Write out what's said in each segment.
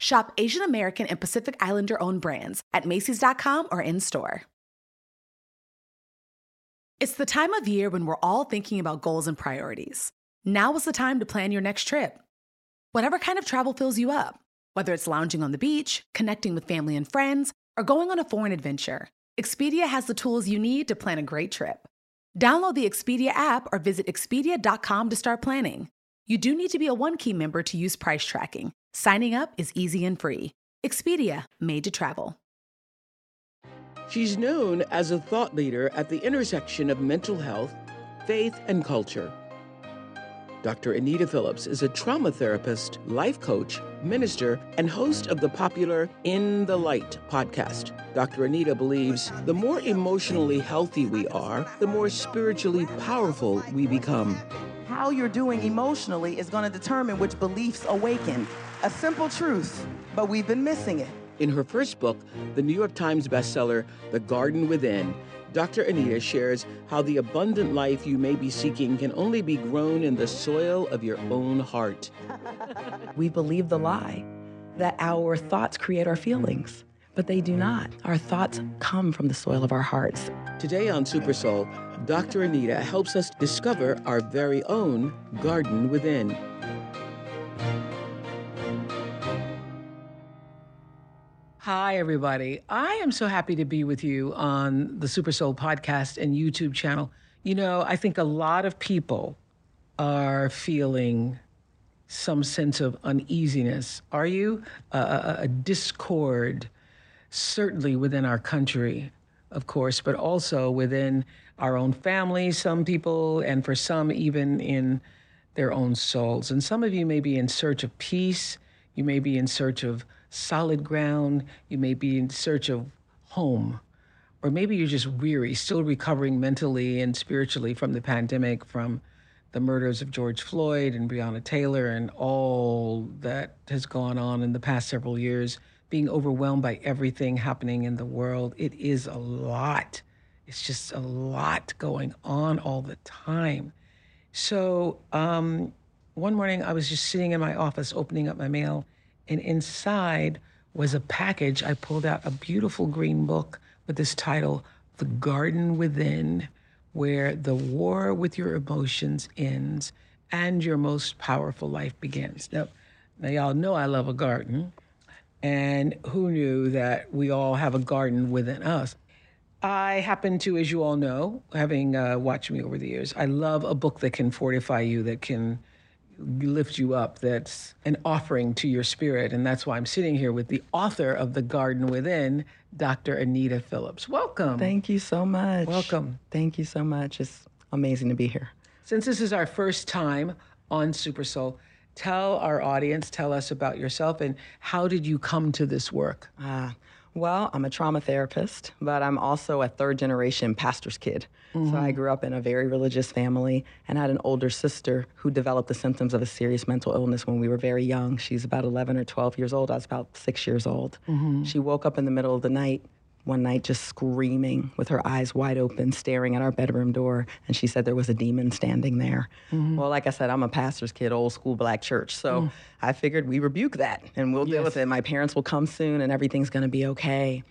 Shop Asian American and Pacific Islander owned brands at Macy's.com or in store. It's the time of year when we're all thinking about goals and priorities. Now is the time to plan your next trip. Whatever kind of travel fills you up, whether it's lounging on the beach, connecting with family and friends, or going on a foreign adventure, Expedia has the tools you need to plan a great trip. Download the Expedia app or visit Expedia.com to start planning. You do need to be a One Key member to use price tracking. Signing up is easy and free. Expedia, made to travel. She's known as a thought leader at the intersection of mental health, faith, and culture. Dr. Anita Phillips is a trauma therapist, life coach, minister, and host of the popular In the Light podcast. Dr. Anita believes the more emotionally healthy we are, the more spiritually powerful we become. How you're doing emotionally is going to determine which beliefs awaken. A simple truth, but we've been missing it. In her first book, the New York Times bestseller, The Garden Within, Dr. Anita shares how the abundant life you may be seeking can only be grown in the soil of your own heart. we believe the lie that our thoughts create our feelings, but they do not. Our thoughts come from the soil of our hearts. Today on Super Soul, Dr. Anita helps us discover our very own garden within. Hi, everybody. I am so happy to be with you on the Super Soul podcast and YouTube channel. You know, I think a lot of people are feeling some sense of uneasiness. Are you? Uh, a discord, certainly within our country, of course, but also within our own families, some people, and for some, even in their own souls. And some of you may be in search of peace, you may be in search of solid ground. You may be in search of home. Or maybe you're just weary, still recovering mentally and spiritually from the pandemic, from the murders of George Floyd and Breonna Taylor and all that has gone on in the past several years, being overwhelmed by everything happening in the world. It is a lot. It's just a lot going on all the time. So, um, one morning I was just sitting in my office opening up my mail and inside was a package. I pulled out a beautiful green book with this title, The Garden Within, where the war with your emotions ends and your most powerful life begins. Now, now y'all know I love a garden. And who knew that we all have a garden within us? I happen to, as you all know, having uh, watched me over the years, I love a book that can fortify you, that can lift you up, that's an offering to your spirit. And that's why I'm sitting here with the author of The Garden Within, Dr. Anita Phillips. Welcome. Thank you so much. Welcome. Thank you so much. It's amazing to be here. Since this is our first time on Super Soul, tell our audience, tell us about yourself and how did you come to this work? Ah, well, I'm a trauma therapist, but I'm also a third generation pastor's kid. Mm-hmm. So I mm-hmm. grew up in a very religious family and had an older sister who developed the symptoms of a serious mental illness when we were very young. She's about 11 or 12 years old. I was about six years old. Mm-hmm. She woke up in the middle of the night one night just screaming with her eyes wide open, staring at our bedroom door. And she said there was a demon standing there. Mm-hmm. Well, like I said, I'm a pastor's kid, old school black church. So mm. I figured we rebuke that and we'll yes. deal with it. My parents will come soon and everything's going to be okay.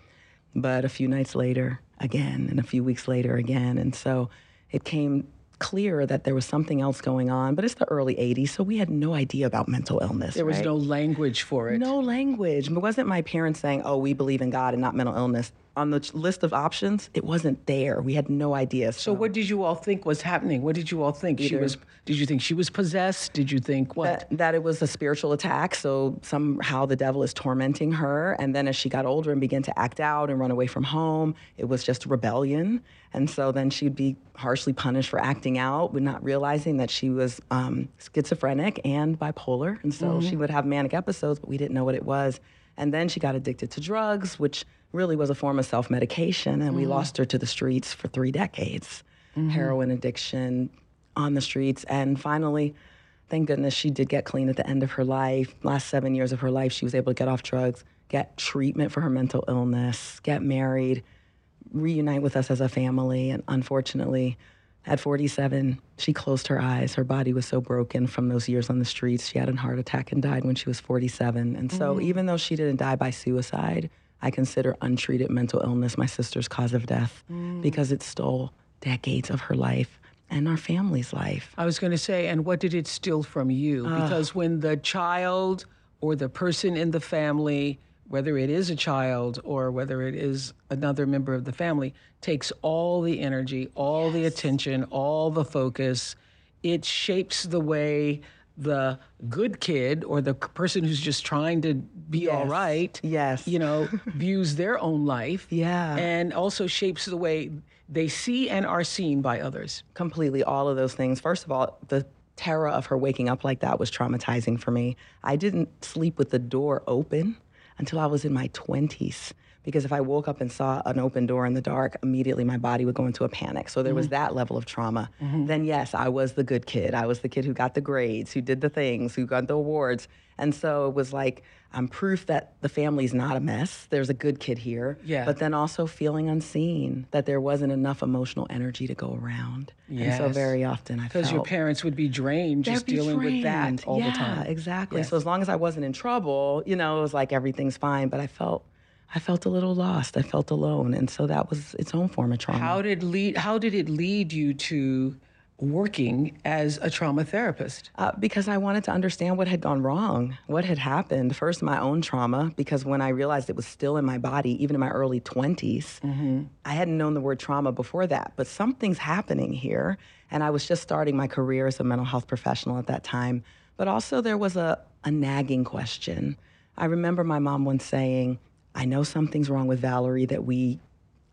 But a few nights later, again, and a few weeks later, again. And so it came clear that there was something else going on, but it's the early 80s, so we had no idea about mental illness. There was right? no language for it. No language. It wasn't my parents saying, oh, we believe in God and not mental illness. On the list of options, it wasn't there. We had no idea. So, what did you all think was happening? What did you all think? She was. Did you think she was possessed? Did you think what? that, that it was a spiritual attack. So somehow the devil is tormenting her. And then as she got older and began to act out and run away from home, it was just rebellion. And so then she'd be harshly punished for acting out, but not realizing that she was um, schizophrenic and bipolar. And so she would have manic episodes, but we didn't know what it was. And then she got addicted to drugs, which really was a form of self medication. And we mm-hmm. lost her to the streets for three decades mm-hmm. heroin addiction, on the streets. And finally, thank goodness she did get clean at the end of her life. Last seven years of her life, she was able to get off drugs, get treatment for her mental illness, get married, reunite with us as a family. And unfortunately, at 47, she closed her eyes. Her body was so broken from those years on the streets. She had a heart attack and died when she was 47. And so, mm-hmm. even though she didn't die by suicide, I consider untreated mental illness my sister's cause of death mm. because it stole decades of her life and our family's life. I was going to say, and what did it steal from you? Because when the child or the person in the family, whether it is a child or whether it is another member of the family, takes all the energy, all the attention, all the focus, it shapes the way the good kid or the person who's just trying to be all Yes. right, Yes. you know, views their own life. Yeah. And also shapes the way they see and are seen by others. completely all of those things. First of all, the terror of her waking up like that was traumatizing for me. I didn't sleep with the door open until I was in my 20s because if I woke up and saw an open door in the dark, immediately my body would go into a panic. So there was mm-hmm. that level of trauma. Mm-hmm. Then, yes, I was the good kid. I was the kid who got the grades, who did the things, who got the awards. And so it was like, I'm proof that the family's not a mess. There's a good kid here. Yeah. But then also feeling unseen, that there wasn't enough emotional energy to go around. And so very often I felt Because your parents would be drained just be dealing with that all yeah, the time. exactly. Yes. So as long as I wasn't in trouble, you know, it was like everything's fine. But I felt, I felt a little lost. I felt alone, and so that was its own form of trauma. How did lead? How did it lead you to working as a trauma therapist? Uh, because I wanted to understand what had gone wrong, what had happened. First, my own trauma, because when I realized it was still in my body, even in my early 20s, I hadn't known the word trauma before that. But something's happening here. And I was just starting my career as a mental health professional at that time. But also, there was a, a nagging question. I remember my mom once saying, I know something's wrong with Valerie that we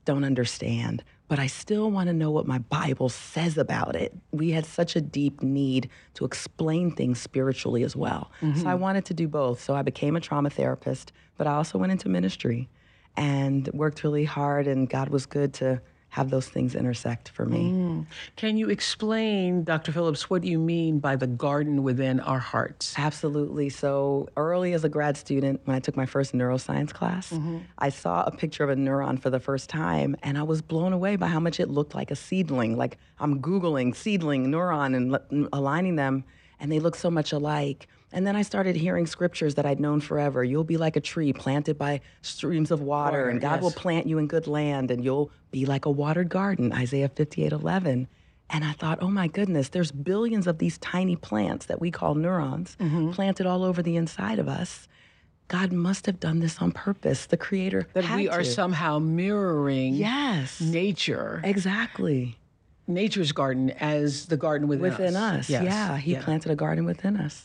don't understand, but I still want to know what my Bible says about it. We had such a deep need to explain things spiritually as well. So I mm-hmm. wanted to do both. So I became a trauma therapist, but I also went into ministry and worked really hard, and God was good to have those things intersect for me. Mm. Can you explain, Dr. Phillips, what you mean by the garden within our hearts? Absolutely. So early as a grad student, when I took my first neuroscience class, mm-hmm. I saw a picture of a neuron for the first time, and I was blown away by how much it looked like a seedling. Like I'm Googling seedling neuron and l- aligning them, and they look so much alike. And then I started hearing scriptures that I'd known forever. You'll be like a tree planted by streams of water, Water, and God will plant you in good land, and you'll be like a watered garden, Isaiah 58 11. And I thought, oh my goodness, there's billions of these tiny plants that we call neurons Mm-hmm. planted all over the inside of us. God must have done this on purpose. The Creator That we are to. somehow mirroring yes, nature, exactly nature's garden as the garden within, within us. Yes. Yeah, He Yeah. planted a garden within us.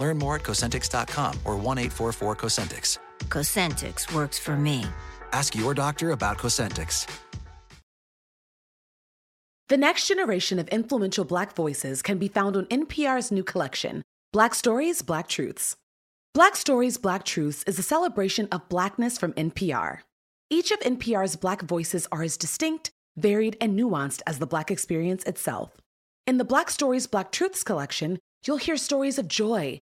Learn more at Cosentyx.com or 1 844 Cosentyx. Cosentyx works for me. Ask your doctor about Cosentyx. The next generation of influential Black voices can be found on NPR's new collection, Black Stories, Black Truths. Black Stories, Black Truths is a celebration of Blackness from NPR. Each of NPR's Black voices are as distinct, varied, and nuanced as the Black experience itself. In the Black Stories, Black Truths collection, You'll hear stories of joy,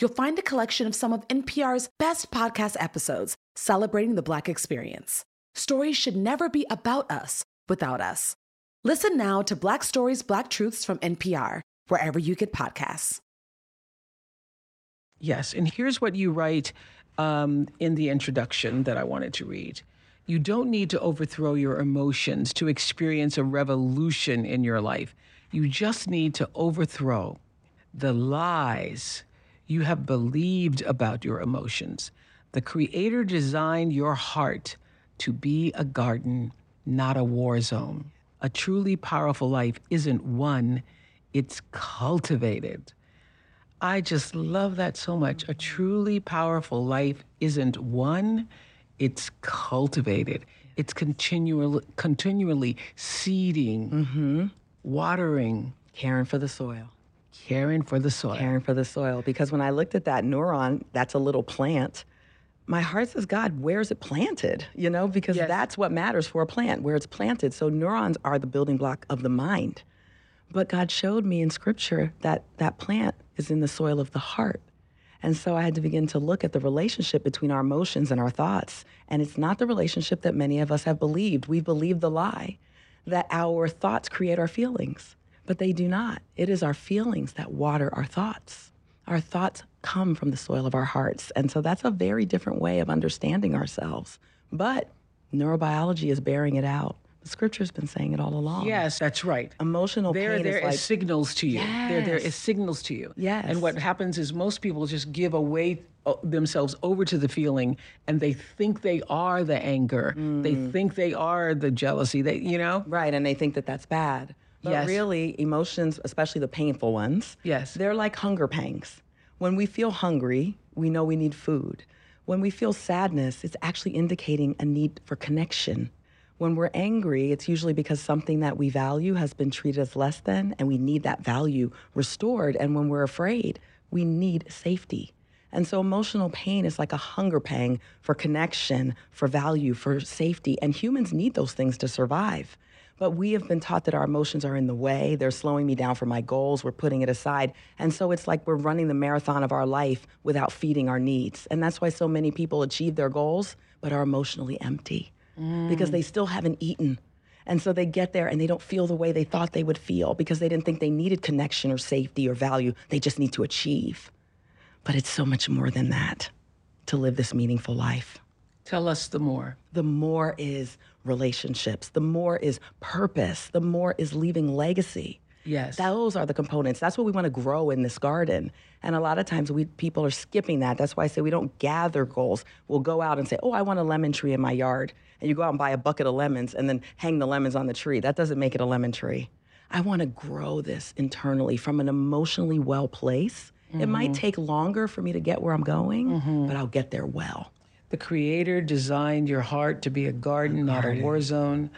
you'll find a collection of some of NPR's best podcast episodes celebrating the Black experience. Stories should never be about us without us. Listen now to Black Stories, Black Truths from NPR, wherever you get podcasts. Yes, and here's what you write um, in the introduction that I wanted to read. You don't need to overthrow your emotions to experience a revolution in your life. You just need to overthrow the lies you have believed about your emotions. The Creator designed your heart to be a garden, not a war zone. A truly powerful life isn't won, it's cultivated. I just love that so much. A truly powerful life isn't won, it's cultivated. It's continually, continually seeding, mm-hmm. watering, Caring for the soil. Caring for the soil. Caring for the soil. Because when I looked at that neuron, that's a little plant. My heart says, God, where's it planted? You know, because Yes. that's what matters for a plant, where it's planted. So neurons are the building block of the mind. But God showed me in scripture that that plant is in the soil of the heart. And so I had to begin to look at the relationship between our emotions and our thoughts. And it's not the relationship that many of us have believed. We believe the lie that our thoughts create our feelings, but they do not. It is our feelings that water our thoughts. Our thoughts come from the soil of our hearts. And so that's a very different way of understanding ourselves. But neurobiology is bearing it out. The scripture's been saying it all along. Yes, that's right. Emotional there, pain there is like is signals to you. There, there Yes. is signals to you. Yes. And what happens is most people just give away uh, themselves over to the feeling, and they think they are the anger. They Mm. think they are the jealousy. They, you know. Right, and they think that that's bad. But Yes. really, emotions, especially the painful ones, Yes. they're like hunger pangs. When we feel hungry, we know we need food. When we feel sadness, it's actually indicating a need for connection. When we're angry, it's usually because something that we value has been treated as less than, and we need that value restored. And when we're afraid, we need safety. And so emotional pain is like a hunger pang for connection, for value, for safety. And humans need those things to survive. But we have been taught that our emotions are in the way. They're slowing me down for my goals. We're putting it aside. And so it's like we're running the marathon of our life without feeding our needs. And that's why so many people achieve their goals, but are emotionally empty because they still haven't eaten. And so they get there and they don't feel the way they thought they would feel because they didn't think they needed connection or safety or value. They just need to achieve. But it's so much more than that to live this meaningful life. Tell us the more. The more is relationships, the more is purpose, the more is leaving legacy. Yes. Those are the components. That's what we want to grow in this garden. And a lot of times we people are skipping that. That's why I say we don't gather goals. We'll go out and say, "Oh, I want a lemon tree in my yard." And you go out and buy a bucket of lemons and then hang the lemons on the tree. That doesn't make it a lemon tree. I want to grow this internally from an emotionally well place. It might mm-hmm. take longer for me to get where I'm going, mm-hmm. but I'll get there well. The Creator designed your heart to be a garden, not a war zone.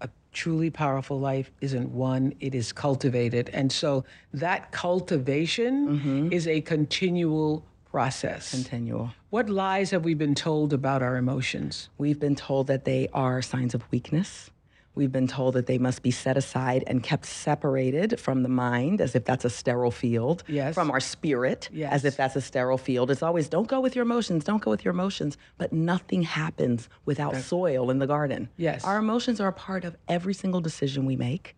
A truly powerful life isn't one, it is cultivated. And so that cultivation mm-hmm. is a continual process. Continual. What lies have we been told about our emotions? We've been told that they are signs of weakness. We've been told that they must be set aside and kept separated from the mind, as if that's a sterile field. Yes. From our spirit, Yes. as if that's a sterile field. It's always don't go with your emotions, don't go with your emotions. But nothing happens without soil in the garden. Yes. Our emotions are a part of every single decision we make.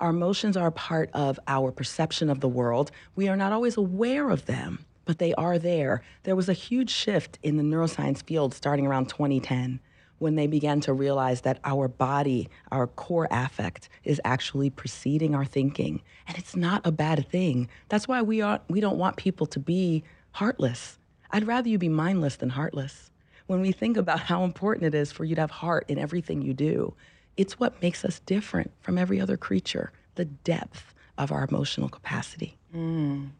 Our emotions are a part of our perception of the world. We are not always aware of them, but they are there. There was a huge shift in the neuroscience field starting around 2010 when they began to realize that our body, our core affect, is actually preceding our thinking. And it's not a bad thing. That's why we, are, we don't want people to be heartless. I'd rather you be mindless than heartless. When we think about how important it is for you to have heart in everything you do, it's what makes us different from every other creature, the depth of our emotional capacity. Mm.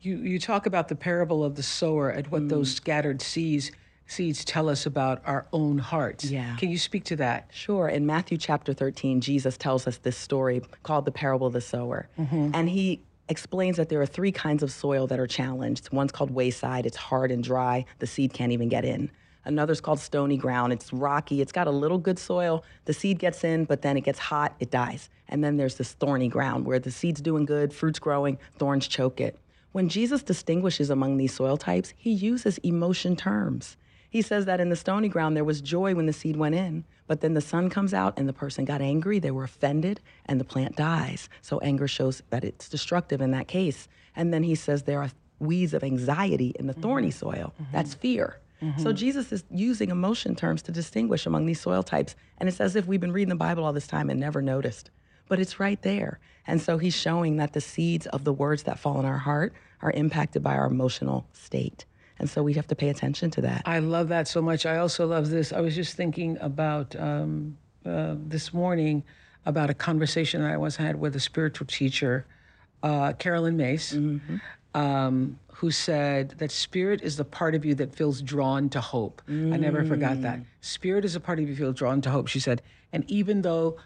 You you talk about the parable of the sower and what mm. those scattered seeds seeds tell us about our own hearts. Yeah. Can you speak to that? Sure. In Matthew chapter 13, Jesus tells us this story called the parable of the sower. Mm-hmm. And he explains that there are three kinds of soil that are challenged. One's called wayside, it's hard and dry, the seed can't even get in. Another's called stony ground, it's rocky, it's got a little good soil, the seed gets in, but then it gets hot, it dies. And then there's this thorny ground where the seed's doing good, fruit's growing, thorns choke it. When Jesus distinguishes among these soil types, he uses emotion terms. He says that in the stony ground there was joy when the seed went in, but then the sun comes out and the person got angry, they were offended, and the plant dies. So anger shows that it's destructive in that case. And then he says there are weeds of anxiety in the thorny mm-hmm. soil. Mm-hmm. That's fear. So mm-hmm. Jesus is using emotion terms to distinguish among these soil types. And it's as if we've been reading the Bible all this time and never noticed. But it's right there. And so he's showing that the seeds of the words that fall in our heart are impacted by our emotional state. And so we have to pay attention to that. I love that so much. I also love this. I was just thinking about um, uh, this morning about a conversation that I once had with a spiritual teacher, uh, Caroline Myss, um, who said that spirit is the part of you that feels drawn to hope. I never forgot that. Spirit is a part of you that feels drawn to hope, she said. And even though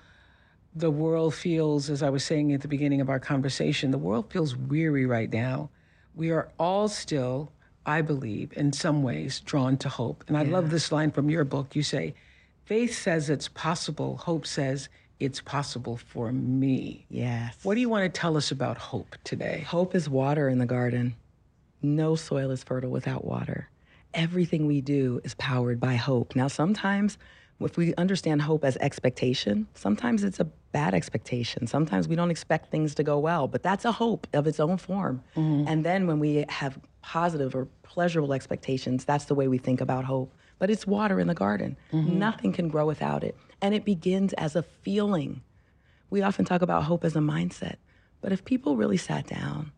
the world feels, as I was saying at the beginning of our conversation, the world feels weary right now. We are all still, I believe, in some ways, drawn to hope. And I love this line from your book. You say, faith says it's possible, hope says it's possible for me. Yes. What do you want to tell us about hope today? Hope is water in the garden. No soil is fertile without water. Everything we do is powered by hope. Now, sometimes if we understand hope as expectation, sometimes it's a bad expectation. Sometimes we don't expect things to go well, but that's a hope of its own form. Mm-hmm. And then when we have positive or pleasurable expectations, that's the way we think about hope. But it's water in the garden. Mm-hmm. Nothing can grow without it. And it begins as a feeling. We often talk about hope as a mindset, but if people really sat down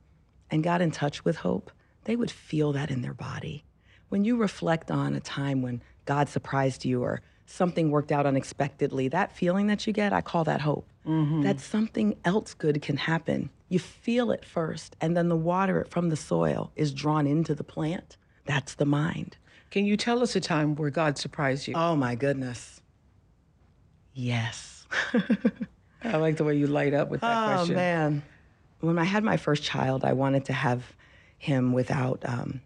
and got in touch with hope, they would feel that in their body. When you reflect on a time when God surprised you or something worked out unexpectedly, that feeling that you get, I call that hope. That something else good can happen. You feel it first, and then the water from the soil is drawn into the plant. That's the mind. Can you tell us a time where God surprised you? Oh my goodness. Yes. I like the way you light up with that Oh question. man, when I had my first child, I wanted to have him without um,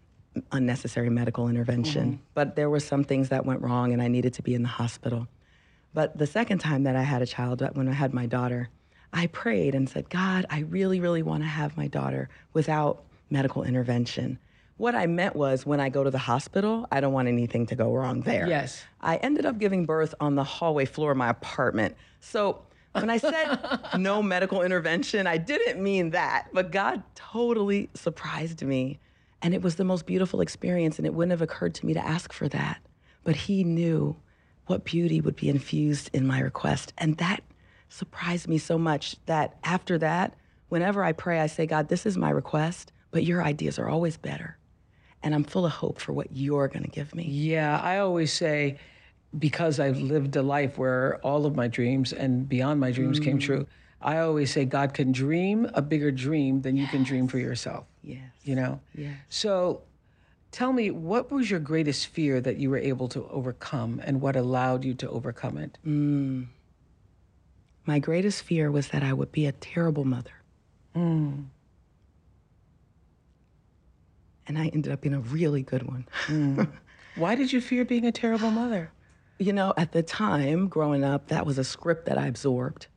unnecessary medical intervention. Mm-hmm. But there were some things that went wrong, and I needed to be in the hospital. But the second time that I had a child, when I had my daughter, I prayed and said, God, I really, really want to have my daughter without medical intervention. What I meant was when I go to the hospital, I don't want anything to go wrong there. Yes. I ended up giving birth on the hallway floor of my apartment. So when I said no medical intervention, I didn't mean that, but God totally surprised me. And it was the most beautiful experience, and it wouldn't have occurred to me to ask for that. But He knew what beauty would be infused in my request. And that surprised me so much that after that, whenever I pray, I say, God, this is my request, but your ideas are always better. And I'm full of hope for what you're going to give me. Yeah, I always say because I've lived a life where all of my dreams and beyond my dreams came mm. true. I always say God can dream a bigger dream than you can dream for yourself. Yes. You know? Yes. So tell me, what was your greatest fear that you were able to overcome and what allowed you to overcome it? Mm. My greatest fear was that I would be a terrible mother. Mm. And I ended up being a really good one. Mm. Why did you fear being a terrible mother? You know, at the time, growing up, that was a script that I absorbed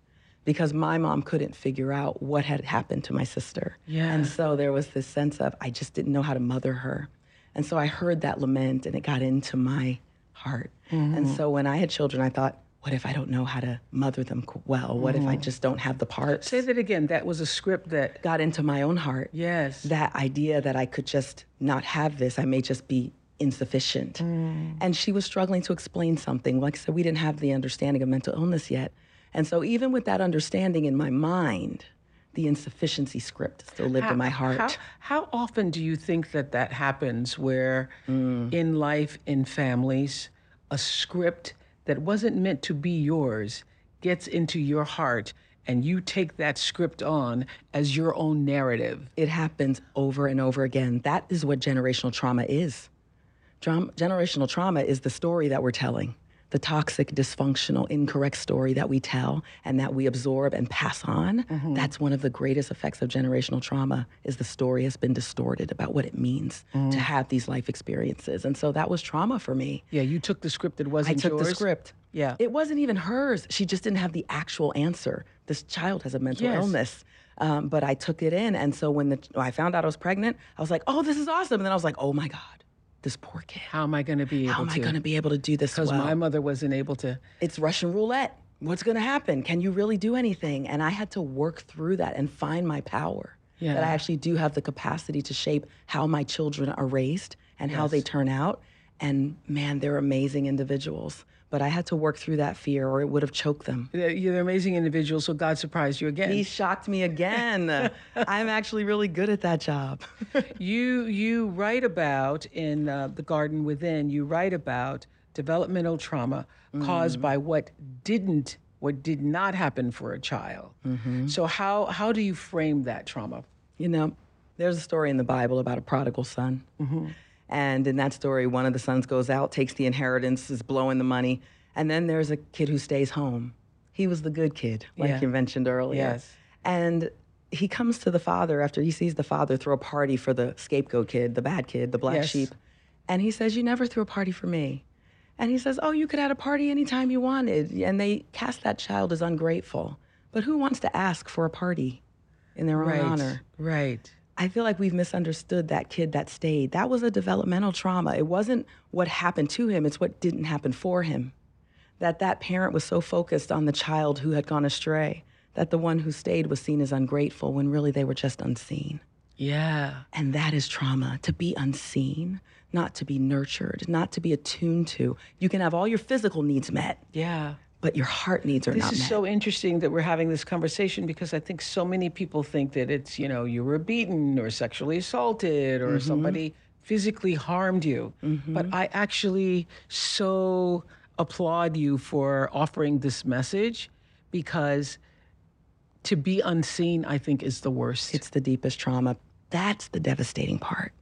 because my mom couldn't figure out what had happened to my sister. Yeah. And so there was this sense of I just didn't know how to mother her. And so I heard that lament and it got into my heart. And mm-hmm. so when I had children, I thought, what if I don't know how to mother them well? What if I mm-hmm. just don't have the parts? Say that again. That was a script that, got into my own heart. yes. that idea that I could just not have this, I may just be insufficient. Mm. And she was struggling to explain something. Like I said, we didn't have the understanding of mental illness yet. And so, even with that understanding in my mind, the insufficiency script still lived in my heart. How, how often do you think that that happens where mm. in life, in families, a script that wasn't meant to be yours gets into your heart and you take that script on as your own narrative. It happens over and over again. That is what generational trauma is. Dram- generational trauma is the story that we're telling, the toxic, dysfunctional, incorrect story that we tell and that we absorb and pass on. That's one of the greatest effects of generational trauma is the story has been distorted about what it means to have these life experiences. And so that was trauma for me. Yeah, you took the script that wasn't I took yours. the script. Yeah. It wasn't even hers. She just didn't have the actual answer. This child has a mental Yes. illness. Um, but I took it in. And so when, the, when I found out I was pregnant, I was like, oh, this is awesome. And then I was like, oh my God, this poor kid. How am I going to be able How am to? I going to be able to do this Because well? my mother wasn't able to. it's Russian roulette. What's going to happen? Can you really do anything? And I had to work through that and find my power. Yeah. That I actually do have the capacity to shape how my children are raised and how they turn out. And man, they're amazing individuals. But I had to work through that fear or it would have choked them. You're amazing individual, so God surprised you again. He shocked me again. I'm actually really good at that job. You you write about in uh, the Garden Within. You write about developmental trauma caused mm. by what didn't, what did not happen for a child. Mm-hmm. So how how do you frame that trauma? You know, there's a story in the Bible about a prodigal son. Mm-hmm. And in that story, one of the sons goes out, takes the inheritance, is blowing the money. And then there's a kid who stays home. He was the good kid, like Yeah. you mentioned earlier. Yes. And he comes to the father after he sees the father throw a party for the scapegoat kid, the bad kid, the black Yes. sheep. And he says, You never threw a party for me. And he says, Oh, you could have a party anytime you wanted. And they cast that child as ungrateful. But who wants to ask for a party in their own Right. honor? Right. I feel like we've misunderstood that kid that stayed. That was a developmental trauma. It wasn't what happened to him, it's what didn't happen for him. That that parent was so focused on the child who had gone astray that the one who stayed was seen as ungrateful when really they were just unseen. Yeah. And that is trauma to be unseen, not to be nurtured, not to be attuned to. You can have all your physical needs met, Yeah. But your heart needs are This not is so interesting that we're having this conversation because I think so many people think that it's, you know, you were beaten or sexually assaulted or mm-hmm. somebody physically harmed you. Mm-hmm. But I actually so applaud you for offering this message because to be unseen, I think, is the worst. It's the deepest trauma. That's the devastating part.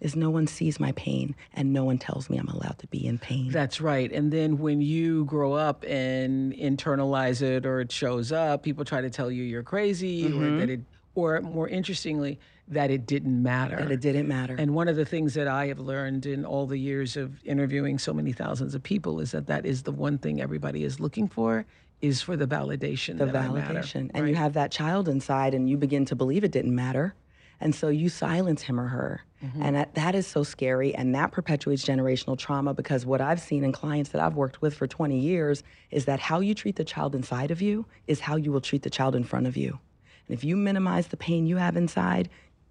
Is no one sees my pain and no one tells me I'm allowed to be in pain. That's right. And then when you grow up and internalize it or it shows up, people try to tell you you're crazy or mm-hmm. that it, or more interestingly, that it didn't matter. that it didn't matter. And one of the things that I have learned in all the years of interviewing so many thousands of people is that that is the one thing everybody is looking for is for the validation. the that I matter, validation. And you have that child inside and you begin to believe it didn't matter. And so you silence him or her. Mm-hmm. And that, that is so scary. And that perpetuates generational trauma because what I've seen in clients that I've worked with for 20 years is that how you treat the child inside of you is how you will treat the child in front of you. And if you minimize the pain you have inside,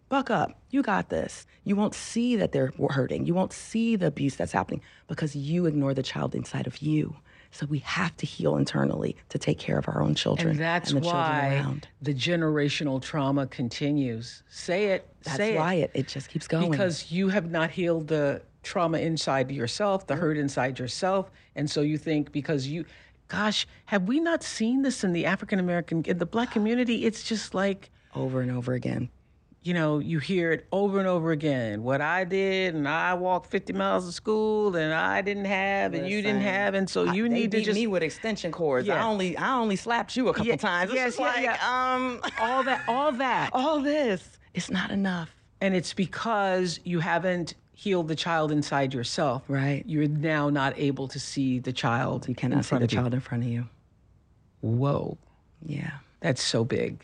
buck up. You got this. You won't see that they're hurting. You won't see the abuse that's happening because you ignore the child inside of you. So we have to heal internally to take care of our own children And that's the children why around. the generational trauma continues. Say it. That's say why it. it, it just keeps going. because you have not healed the trauma inside yourself, the mm. hurt inside yourself, and so you think because you, gosh, have we not seen this in the African American, in the Black community? It's just like over and over again. You know, you hear it over and over again. What I did, and I walked 50 miles to school, and I didn't have, and you didn't have, and so I- you they need to just me with extension cords. I only I only slapped you a couple Yeah, times. It's yes, just yeah, like, um, all that, all that, all this is not enough. and it's because you haven't healed the child inside yourself. Right. You're now not able to see the child. You cannot see the child in front of you. Whoa, Yeah. that's so big.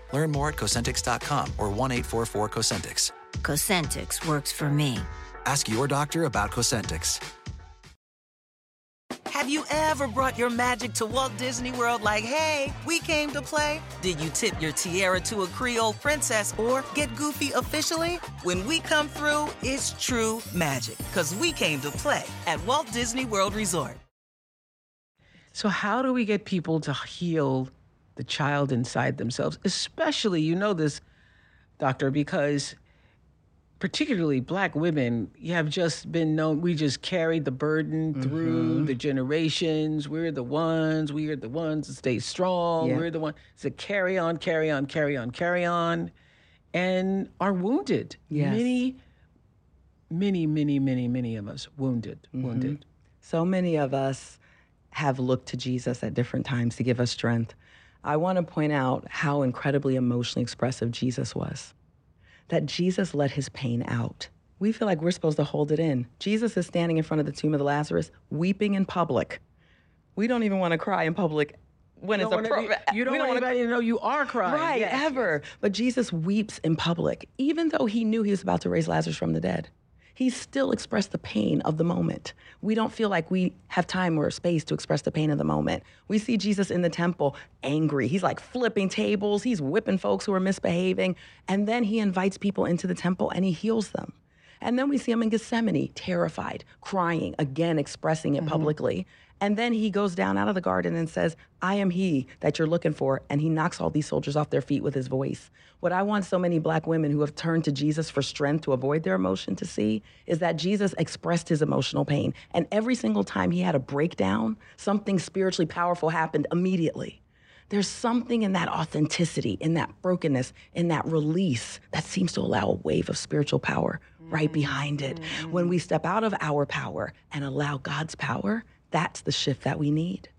Learn more at Cosentyx.com or 1 844 Cosentyx. Cosentyx works for me. Ask your doctor about Cosentyx. Have you ever brought your magic to Walt Disney World like, hey, we came to play? Did you tip your tiara to a Creole princess or get goofy officially? When we come through, it's true magic because we came to play at Walt Disney World Resort. So, how do we get people to heal the child inside themselves? Especially, you know this, doctor, because particularly black women, you have just been known, we just carried the burden through mm-hmm. the generations. We're the ones, we are the ones that stay strong. Yeah. We're the ones that carry on, carry on, carry on, carry on, and are wounded. Yes. Many, many, many, many, many of us wounded, mm-hmm. wounded. So many of us have looked to Jesus at different times to give us strength. I want to point out how incredibly emotionally expressive Jesus was. That Jesus let his pain out. We feel like we're supposed to hold it in. Jesus is standing in front of the tomb of the Lazarus, weeping in public. We don't even want to cry in public when You it's appropriate. you don't we want anybody to know you are crying. Right, Yes, ever. But Jesus weeps in public, even though he knew he was about to raise Lazarus from the dead. He still expressed the pain of the moment. We don't feel like we have time or space to express the pain of the moment. We see Jesus in the temple angry. He's like flipping tables, he's whipping folks who are misbehaving. And then he invites people into the temple and he heals them. And then we see him in Gethsemane, terrified, crying, again expressing it mm-hmm. publicly. And then he goes down out of the garden and says, I am he that you're looking for. And he knocks all these soldiers off their feet with his voice. What I want so many black women who have turned to Jesus for strength to avoid their emotion to see is that Jesus expressed his emotional pain. And every single time he had a breakdown, something spiritually powerful happened immediately. There's something in that authenticity, in that brokenness, in that release that seems to allow a wave of spiritual power right mm. behind it. When we step out of our power and allow God's power, that's the shift that we need.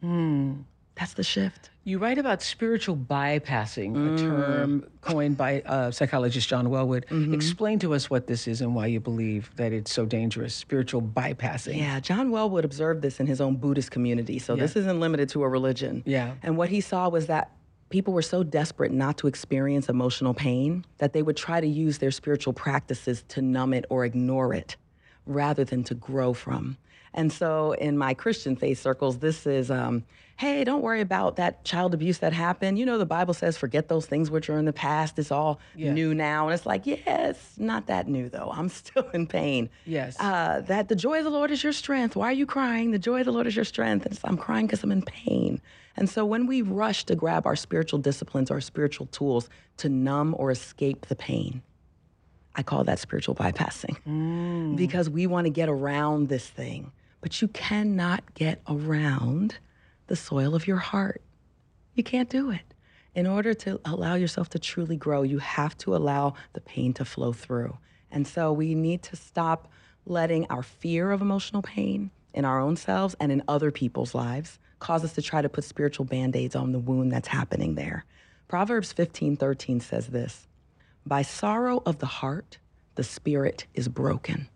Hmm. That's the shift. You write about spiritual bypassing, a mm. term coined by uh, psychologist John Welwood. Mm-hmm. Explain to us what this is and why you believe that it's so dangerous. Spiritual bypassing. Yeah, John Welwood observed this in his own Buddhist community. So this isn't limited to a religion. Yeah. And what he saw was that people were so desperate not to experience emotional pain that they would try to use their spiritual practices to numb it or ignore it rather than to grow from. And so in my Christian faith circles, this is, um, hey, don't worry about that child abuse that happened. You know, the Bible says, forget those things which are in the past. It's all new now. And it's like, yeah, it's not that new though. I'm still in pain. Yes. Uh, that the joy of the Lord is your strength. Why are you crying? The joy of the Lord is your strength. And I'm crying because I'm in pain. And so when we rush to grab our spiritual disciplines our spiritual tools to numb or escape the pain, I call that spiritual bypassing because we want to get around this thing. But you cannot get around the soil of your heart. You can't do it. In order to allow yourself to truly grow, you have to allow the pain to flow through. And so we need to stop letting our fear of emotional pain in our own selves and in other people's lives cause us to try to put spiritual band-aids on the wound that's happening there. Proverbs 15:13 says this: by sorrow of the heart, the spirit is broken.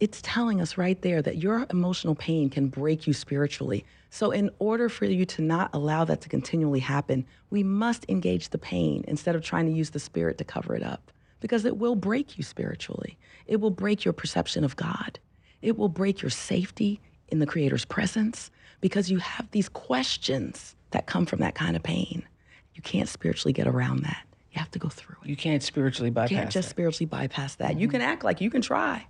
It's telling us right there that your emotional pain can break you spiritually. So, in order for you to not allow that to continually happen, we must engage the pain instead of trying to use the spirit to cover it up because it will break you spiritually. It will break your perception of God. It will break your safety in the Creator's presence because you have these questions that come from that kind of pain. You can't spiritually get around that. You have to go through it. You can't spiritually bypass You can't just it. spiritually bypass that. You mm-hmm. can act like you can try,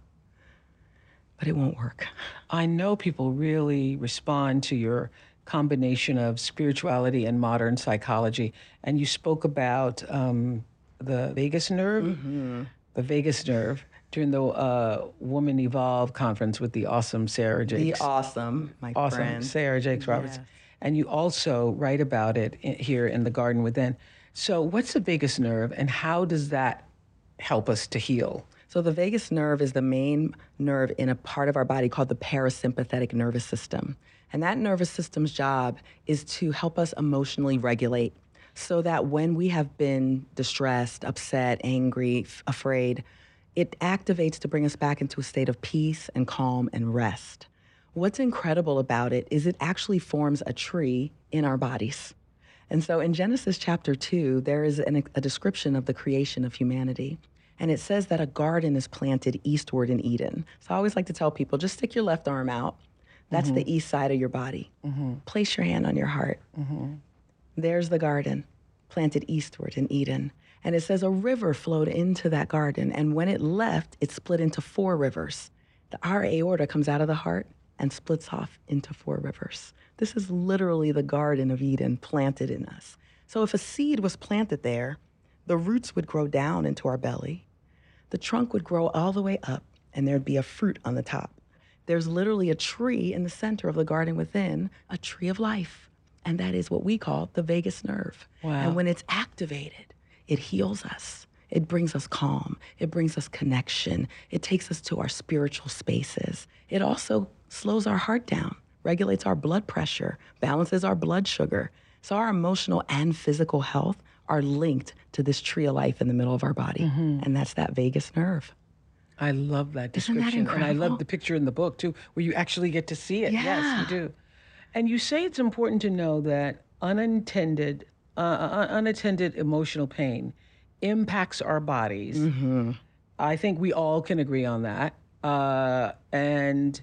but it won't work. I know people really respond to your combination of spirituality and modern psychology. And you spoke about um, the vagus nerve, Mm-hmm. the vagus nerve during the uh, Woman Evolve conference with the awesome Sarah Jakes. awesome, my awesome friend. Sarah Jakes Roberts. And you also write about it in, here in The Garden Within. So, what's the vagus nerve and how does that help us to heal? So the vagus nerve is the main nerve in a part of our body called the parasympathetic nervous system. And that nervous system's job is to help us emotionally regulate so that when we have been distressed, upset, angry, f- afraid, it activates to bring us back into a state of peace and calm and rest. What's incredible about it is it actually forms a tree in our bodies. And so in Genesis chapter 2, there is an, a description of the creation of humanity. And it says that a garden is planted eastward in Eden. So I always like to tell people just stick your left arm out. That's the mm-hmm. east side of your body. Mm-hmm. Place your hand on your heart. Mm-hmm. There's the garden, planted eastward in Eden. And it says a river flowed into that garden. And when it left, it split into four rivers. The, our aorta comes out of the heart and splits off into four rivers. This is literally the Garden of Eden planted in us. So if a seed was planted there, the roots would grow down into our belly. The trunk would grow all the way up, and there'd be a fruit on the top. There's literally a tree in the center of the garden within, a tree of life. And that is what we call the vagus nerve. Wow. And when it's activated, it heals us. It brings us calm. It brings us connection. It takes us to our spiritual spaces. It also slows our heart down, regulates our blood pressure, balances our blood sugar. So our emotional and physical health are linked to this tree of life in the middle of our body. And that's that vagus nerve. I love that Isn't that description. and I love the picture in the book too, where you actually get to see it. Yes, you do. And you say it's important to know that unintended, uh, uh, unattended emotional pain impacts our bodies. Mm-hmm. I think we all can agree on that. Uh, and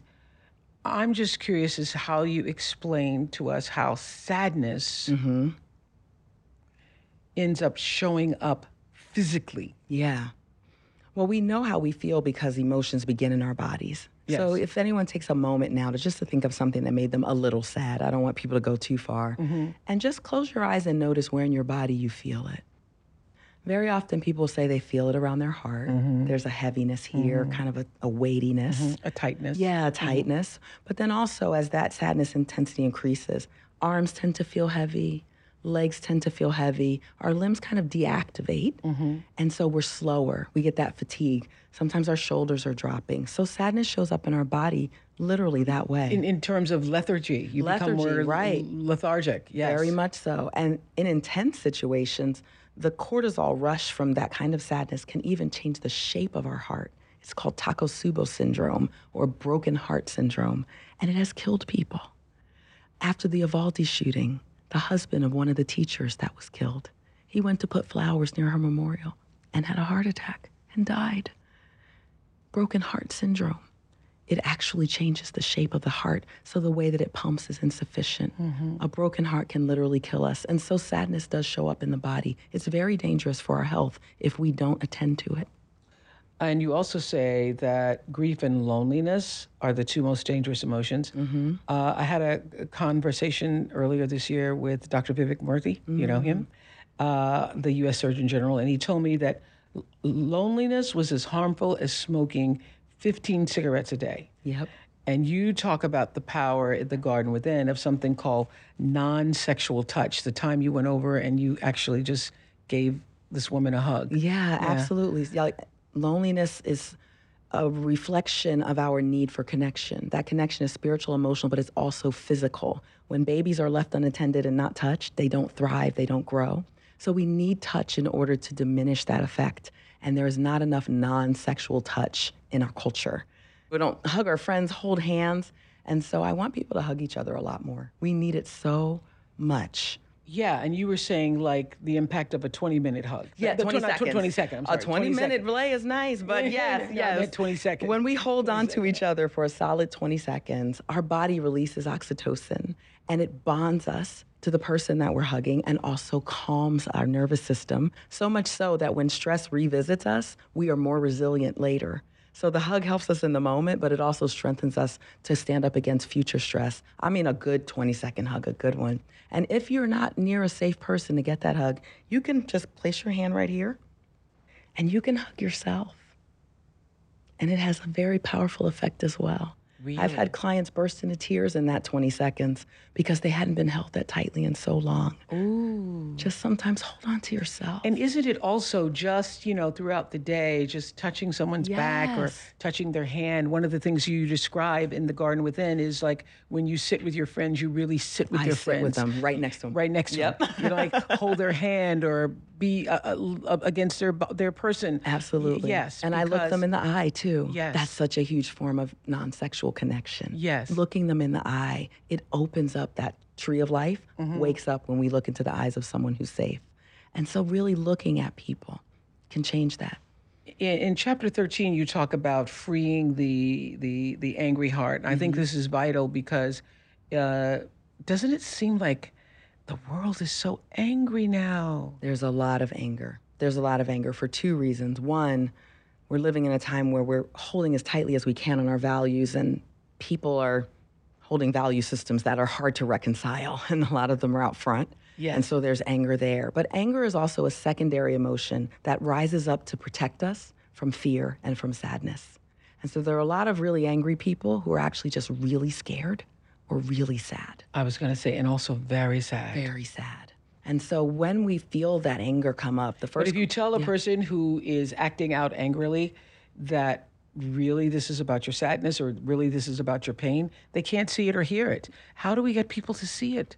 I'm just curious as to how you explain to us how sadness Mm-hmm. Ends up showing up physically. Yeah. Well, we know how we feel because emotions begin in our bodies. So if anyone takes a moment now to just to think of something that made them a little sad, I don't want people to go too far. Mm-hmm. And just close your eyes and notice where in your body you feel it. Very often people say they feel it around their heart. Mm-hmm. There's a heaviness here, mm-hmm. kind of a, a weightiness. A tightness. Yeah, a tightness. But then also, as that sadness intensity increases, arms tend to feel heavy, legs tend to feel heavy, our limbs kind of deactivate. Mm-hmm. And so we're slower. We get that fatigue. Sometimes our shoulders are dropping. So sadness shows up in our body literally that way. In, in terms of lethargy, you become Lethargy, more right. lethargic. Yes. Very much so. And in intense situations, the cortisol rush from that kind of sadness can even change the shape of our heart. It's called Takotsubo syndrome or broken heart syndrome, and it has killed people. After the Uvalde shooting, the husband of one of the teachers that was killed, he went to put flowers near her memorial and had a heart attack and died. Broken heart syndrome it actually changes the shape of the heart. So the way that it pumps is insufficient. Mm-hmm. A broken heart can literally kill us. And so sadness does show up in the body. It's very dangerous for our health if we don't attend to it. And you also say that grief and loneliness are the two most dangerous emotions. Mm-hmm. Uh, I had a a conversation earlier this year with Dr. Vivek Murthy, you know him, Mm-hmm. uh, the U.S. Surgeon General, and he told me that l- loneliness was as harmful as smoking 15 cigarettes a day. Yep. And you talk about the power in the garden within of something called non sexual touch, the time you went over and you actually just gave this woman a hug. Yeah, absolutely. Yeah, like, loneliness is a reflection of our need for connection. That connection is spiritual, emotional, but it's also physical. When babies are left unattended and not touched, they don't thrive, they don't grow. So we need touch in order to diminish that effect. And there is not enough non sexual touch in our culture. We don't hug our friends, hold hands. And so I want people to hug each other a lot more. We need it so much. Yeah, and you were saying like the impact of a 20 minute hug. Yeah, The 20 tw- not tw- seconds. 20 seconds. Sorry, a 20, minute seconds. delay is nice, but yes, yes. meant 20 seconds. When we hold on to each other for a solid 20 seconds, our body releases oxytocin and it bonds us to the person that we're hugging and also calms our nervous system. So much so that when stress revisits us, we are more resilient later. So the hug helps us in the moment, but it also strengthens us to stand up against future stress. I mean, a good 20 second hug, a good one. And if you're not near a safe person to get that hug, you can just place your hand right here and you can hug yourself. And it has a very powerful effect as well. I've had clients burst into tears in that 20 seconds because they hadn't been held that tightly in so long. Ooh. Just sometimes hold on to yourself. And isn't it also just, you know, throughout the day, just touching someone's back or touching their hand? One of the things you describe in the garden within is like when you sit with your friends, you really sit with I your sit friends. with them right next to them. Right next to Yep. them. You know, like hold their hand or be uh, uh, against their their person. Absolutely. Yes. And I look them in the eye too. Yes. That's such a huge form of non sexual connection. Yes. Looking them in the eye, it opens up that tree of life, Mm-hmm. wakes up when we look into the eyes of someone who's safe. And so, really looking at people can change that. in, in chapter 13 you talk about freeing the the the angry heart and i think this is vital because uh, doesn't it seem like the world is so angry now There's a lot of anger. There's a lot of anger for two reasons. One, we're living in a time where we're holding as tightly as we can on our values, and people are holding value systems that are hard to reconcile, and a lot of them are out front. Yes. And so there's anger there. But anger is also a secondary emotion that rises up to protect us from fear and from sadness. And so there are a lot of really angry people who are actually just really scared or really sad? I was going to say and also very sad. Very sad. And so when we feel that anger come up, the but first if you tell a person who is acting out angrily that really this is about your sadness or really this is about your pain they can't see it or hear it. How do we get people to see it?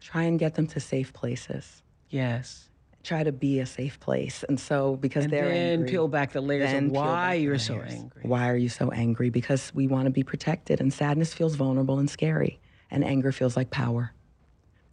Try and get them to safe places, yes try to be a safe place. And so because and they're then angry, peel back the layers of why you're so layers. angry Why are you so angry? Because we want to be protected, and sadness feels vulnerable and scary, and anger feels like power.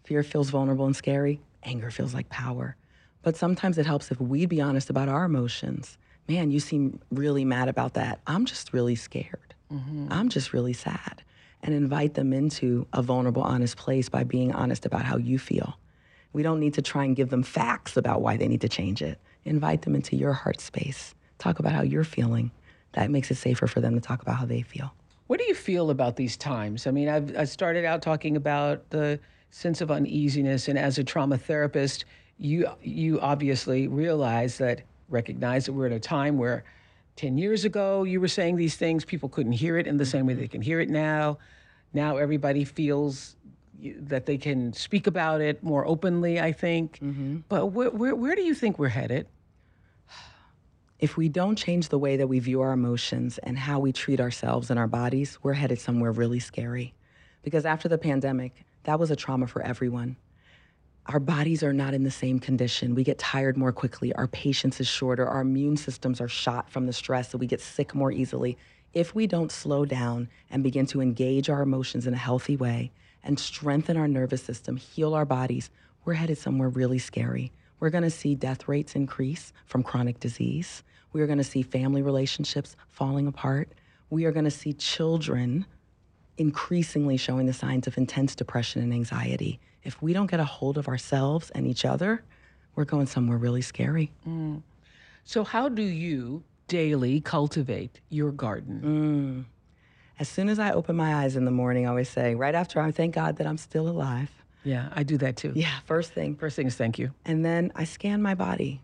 Fear feels vulnerable and scary. Anger feels like power. But sometimes it helps if we be honest about our emotions. Man, you seem really mad about that. I'm just really scared. Mm-hmm. I'm just really sad. And invite them into a vulnerable, honest place by being honest about how you feel. We don't need to try and give them facts about why they need to change it. Invite them into your heart space. Talk about how you're feeling. That makes it safer for them to talk about how they feel. What do you feel about these times? I mean, I've, I started out talking about the sense of uneasiness, and as a trauma therapist, you you obviously realize that recognize that we're at a time where 10 years ago you were saying these things people couldn't hear it in the same way they can hear it now now everybody feels that they can speak about it more openly i think mm-hmm. but where, where, where do you think we're headed If we don't change the way that we view our emotions and how we treat ourselves and our bodies, we're headed somewhere really scary. Because after the pandemic, that was a trauma for everyone. Our bodies are not in the same condition. We get tired more quickly. Our patience is shorter. Our immune systems are shot from the stress, so we get sick more easily. If we don't slow down and begin to engage our emotions in a healthy way and strengthen our nervous system, heal our bodies, we're headed somewhere really scary. We're going to see death rates increase from chronic disease. We are going to see family relationships falling apart. We are going to see children increasingly showing the signs of intense depression and anxiety. If we don't get a hold of ourselves and each other, we're going somewhere really scary. Mm. so how do you daily cultivate your garden mm. As soon as I open my eyes in the morning, I always say, right after I thank God that I'm still alive. yeah i do that too Yeah, first thing. first thing is thank you And then I scan my body.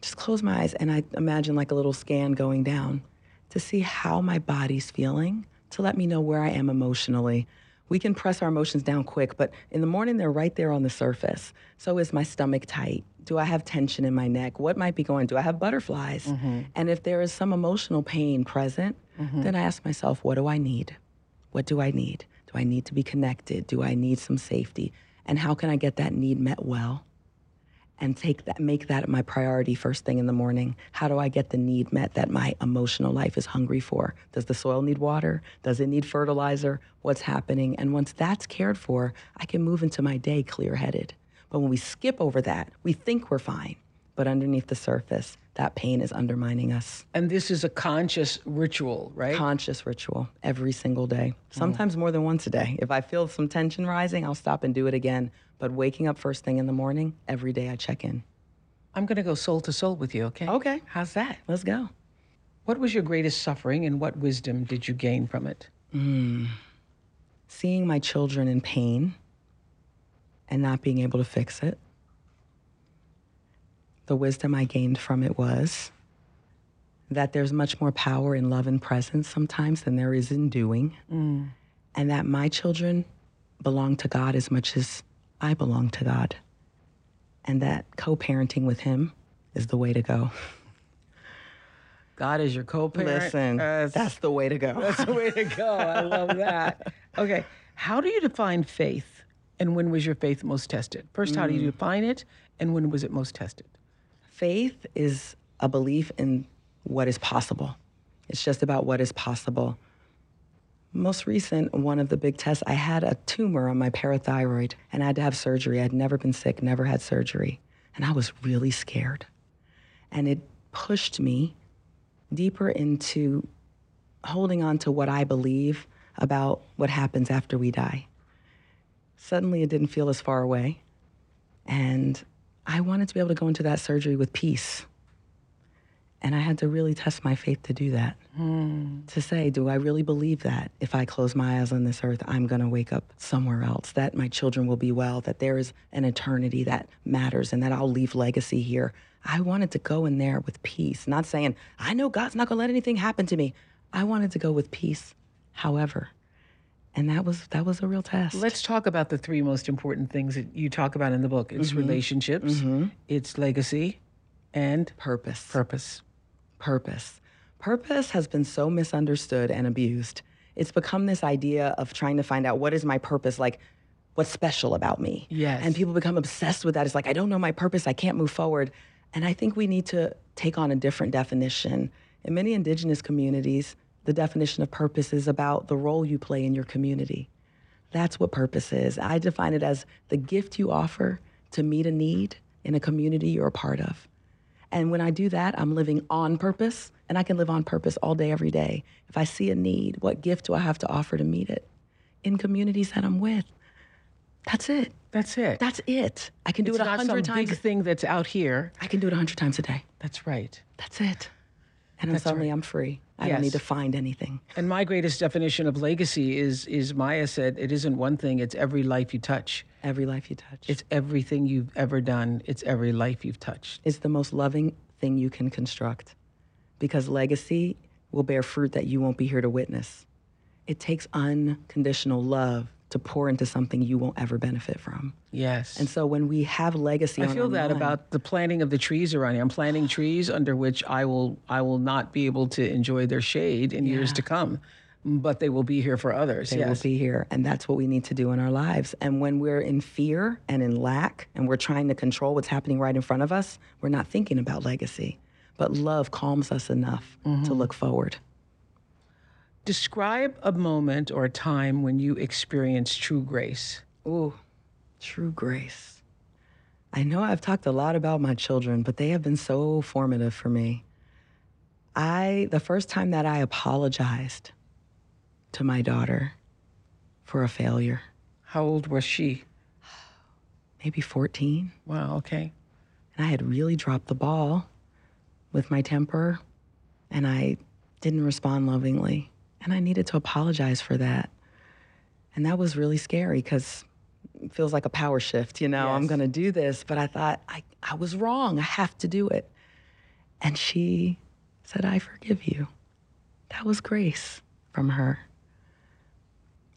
Just close my eyes and I imagine like a little scan going down to see how my body's feeling, to let me know where I am emotionally. We can press our emotions down quick, but in the morning they're right there on the surface. So is my stomach tight? Do I have tension in my neck? What might be going? Do I have butterflies? Mm-hmm. And if there is some emotional pain present, Mm-hmm. then I ask myself, what do I need? What do I need? Do I need to be connected? Do I need some safety? And how can I get that need met well? and take that make that my priority first thing in the morning how do i get the need met that my emotional life is hungry for does the soil need water does it need fertilizer what's happening and once that's cared for i can move into my day clear-headed but when we skip over that we think we're fine but underneath the surface that pain is undermining us. And this is a conscious ritual right? Conscious ritual every single day. Mm. Sometimes more than once a day. If i feel some tension rising i'll stop and do it again. But waking up first thing in the morning every day i check in. I'm going to go soul to soul with you okay? Okay. how's that? Let's go. What was your greatest suffering and what wisdom did you gain from it? Mm. Seeing my children in pain and not being able to fix it. The wisdom I gained from it was that there's much more power in love and presence sometimes than there is in doing. And that my children belong to God as much as I belong to God. And that co parenting with Him is the way to go. god is your co-parent Listen, Uh, that's the way to go. That's the way to go. I love that. Okay. How do you define faith and when was your faith most tested? First, how do you define it and when was it most tested? Faith is a belief in what is possible. It's just about what is possible. Most recent, one of the big tests, I had a tumor on my parathyroid and I had to have surgery. I'd never been sick, never had surgery. And I was really scared. And it pushed me deeper into holding on to what I believe about what happens after we die. Suddenly, it didn't feel as far away. And I wanted to be able to go into that surgery with peace. And I had to really test my faith to do that. Hmm. To say, do I really believe that if I close my eyes on this earth, I'm going to wake up somewhere else, that my children will be well, that there is an eternity that matters, and that I'll leave legacy here? I wanted to go in there with peace, not saying, I know God's not going to let anything happen to me. I wanted to go with peace, however. And that was that was a real test. Let's talk about the three most important things that you talk about in the book. It's mm-hmm. relationships, mm-hmm. it's legacy, and purpose. purpose. purpose. Purpose has been so misunderstood and abused. It's become this idea of trying to find out what is my purpose, like what's special about me. Yes. And people become obsessed with that. It's like, I don't know my purpose, I can't move forward. And I think we need to take on a different definition. In many indigenous communities, the definition of purpose is about the role you play in your community. That's what purpose is. I define it as the gift you offer to meet a need in a community you're a part of. And when I do that, I'm living on purpose, and I can live on purpose all day, every day. If I see a need, what gift do I have to offer to meet it? In communities that I'm with. That's it. That's it. That's it. I can do it's it a hundred times. big thing that's out here. I can do it a hundred times a day. That's right. That's it. And then suddenly I'm free. I Yes. don't need to find anything. And my greatest definition of legacy is is Maya said it isn't one thing, it's every life you touch. Every life you touch. It's everything you've ever done. It's every life you've touched. It's the most loving thing you can construct because legacy will bear fruit that you won't be here to witness. It takes unconditional love to pour into something you won't ever benefit from. Yes. And so when we have legacy I feel that about the planting of the trees around here. I'm planting trees under which I will I will not be able to enjoy their shade in years to come, but they will be here for others. They yes. will be here. And that's what we need to do in our lives. And when we're in fear and in lack and we're trying to control what's happening right in front of us, we're not thinking about legacy. But love calms us enough Mm-hmm. to look forward. Describe a moment or a time when you experienced true grace. Ooh, true grace. I know I've talked a lot about my children, but they have been so formative for me. I, the first time that I apologized to my daughter for a failure, How old was she? maybe 14, Wow, okay. and I had really dropped the ball with my temper, and I didn't respond lovingly. And I needed to apologize for that. And that was really scary because it feels like a power shift, you know, I'm going to do this. But I thought, I, I was wrong. I have to do it. And she said, I forgive you. That was grace from her.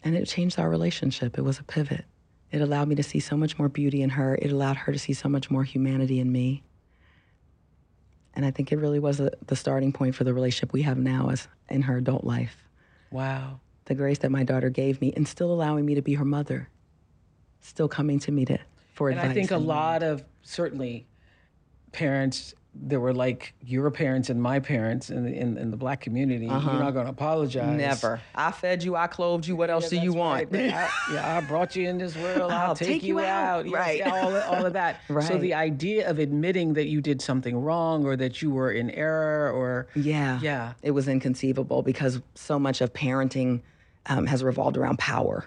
And it changed our relationship. It was a pivot. It allowed me to see so much more beauty in her. It allowed her to see so much more humanity in me. And I think it really was a, the starting point for the relationship we have now as in her adult life. Wow. The grace that my daughter gave me and still allowing me to be her mother. Still coming to me to for And advice. And I think a lot of certainly parents that were like your parents and my parents in the, in, in the black community. You're not going to apologize. Uh-huh. Never. I fed you, I clothed you. What else do you want? right. I, yeah, I brought you in this world. I'll, I'll take, you out. Yes, Right. yeah, all, of- all of that. So the idea of admitting that you did something wrong or that you were in error or Yeah. Yeah. It was inconceivable because so much of parenting um, has revolved around power.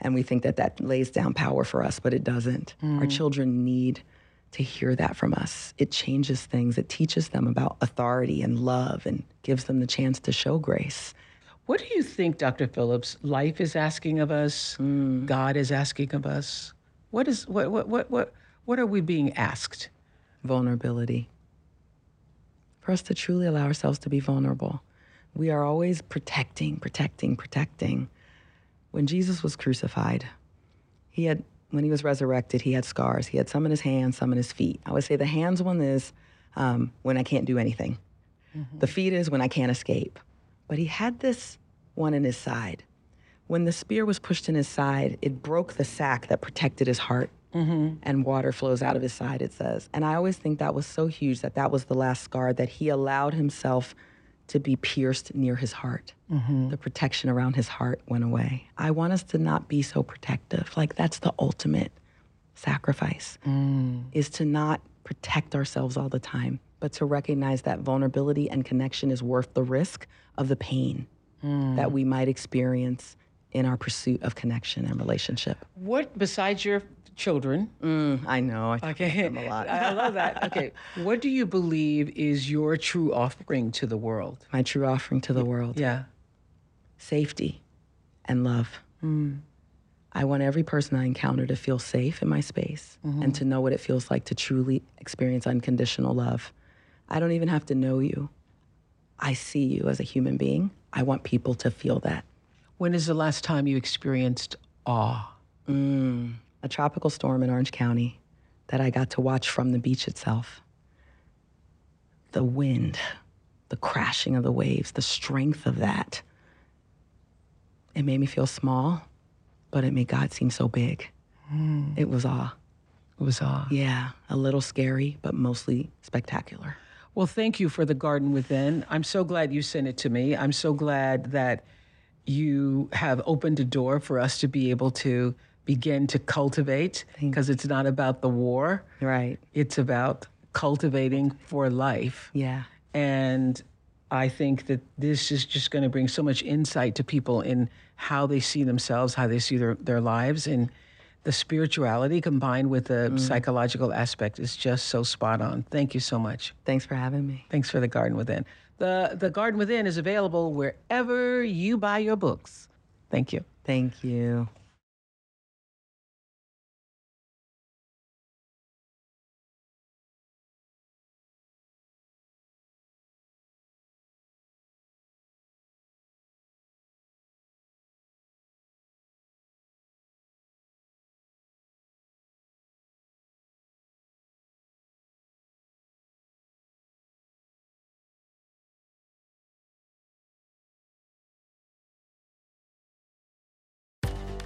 And we think that that lays down power for us, but it doesn't. Our children need to hear that from us. It changes things, it teaches them about authority and love and gives them the chance to show grace. What do you think, Dr. Phillips, life is asking of us? Mm. God is asking of us? What is what what what what what are we being asked? vulnerability. For us to truly allow ourselves to be vulnerable. We are always protecting, protecting, protecting. When Jesus was crucified, he had when he was resurrected, he had scars. He had some in his hands, some in his feet. I would say the hands one is um, when I can't do anything. The feet is when I can't escape. But he had this one in his side. When the spear was pushed in his side, it broke the sac that protected his heart and water flows out of his side, it says. And I always think that was so huge that that was the last scar that he allowed himself to be pierced near his heart. Mm-hmm. The protection around his heart went away. I want us to not be so protective. Like, that's the ultimate sacrifice, mm. is to not protect ourselves all the time, but to recognize that vulnerability and connection is worth the risk of the pain mm. that we might experience in our pursuit of connection and relationship. What, besides your children, Mm, I know. I okay, them a lot. I I love that. Okay, what do you believe is your true offering to the world? My true offering to the world. Yeah. safety and love. Mm. I want every person I encounter to feel safe in my space mm-hmm. and to know what it feels like to truly experience unconditional love. I don't even have to know you. I see you as a human being. I want people to feel that. When is the last time you experienced awe? Mm. A tropical storm in Orange County that I got to watch from the beach itself. The wind, the crashing of the waves, the strength of that. It made me feel small, but it made God seem so big. Hmm. It was awe. It was awe. Yeah, a little scary, but mostly spectacular. Well, thank you for the garden within. I'm so glad you sent it to me. I'm so glad that you have opened a door for us to be able to begin to cultivate because it's not about the war. Right. It's about cultivating for life. Yeah. And I think that this is just going to bring so much insight to people in how they see themselves, how they see their, their lives. And the spirituality combined with the mm. psychological aspect is just so spot on. Thank you so much. Thanks for having me. Thanks for the Garden Within. The, the Garden Within is available wherever you buy your books. Thank you. Thank you.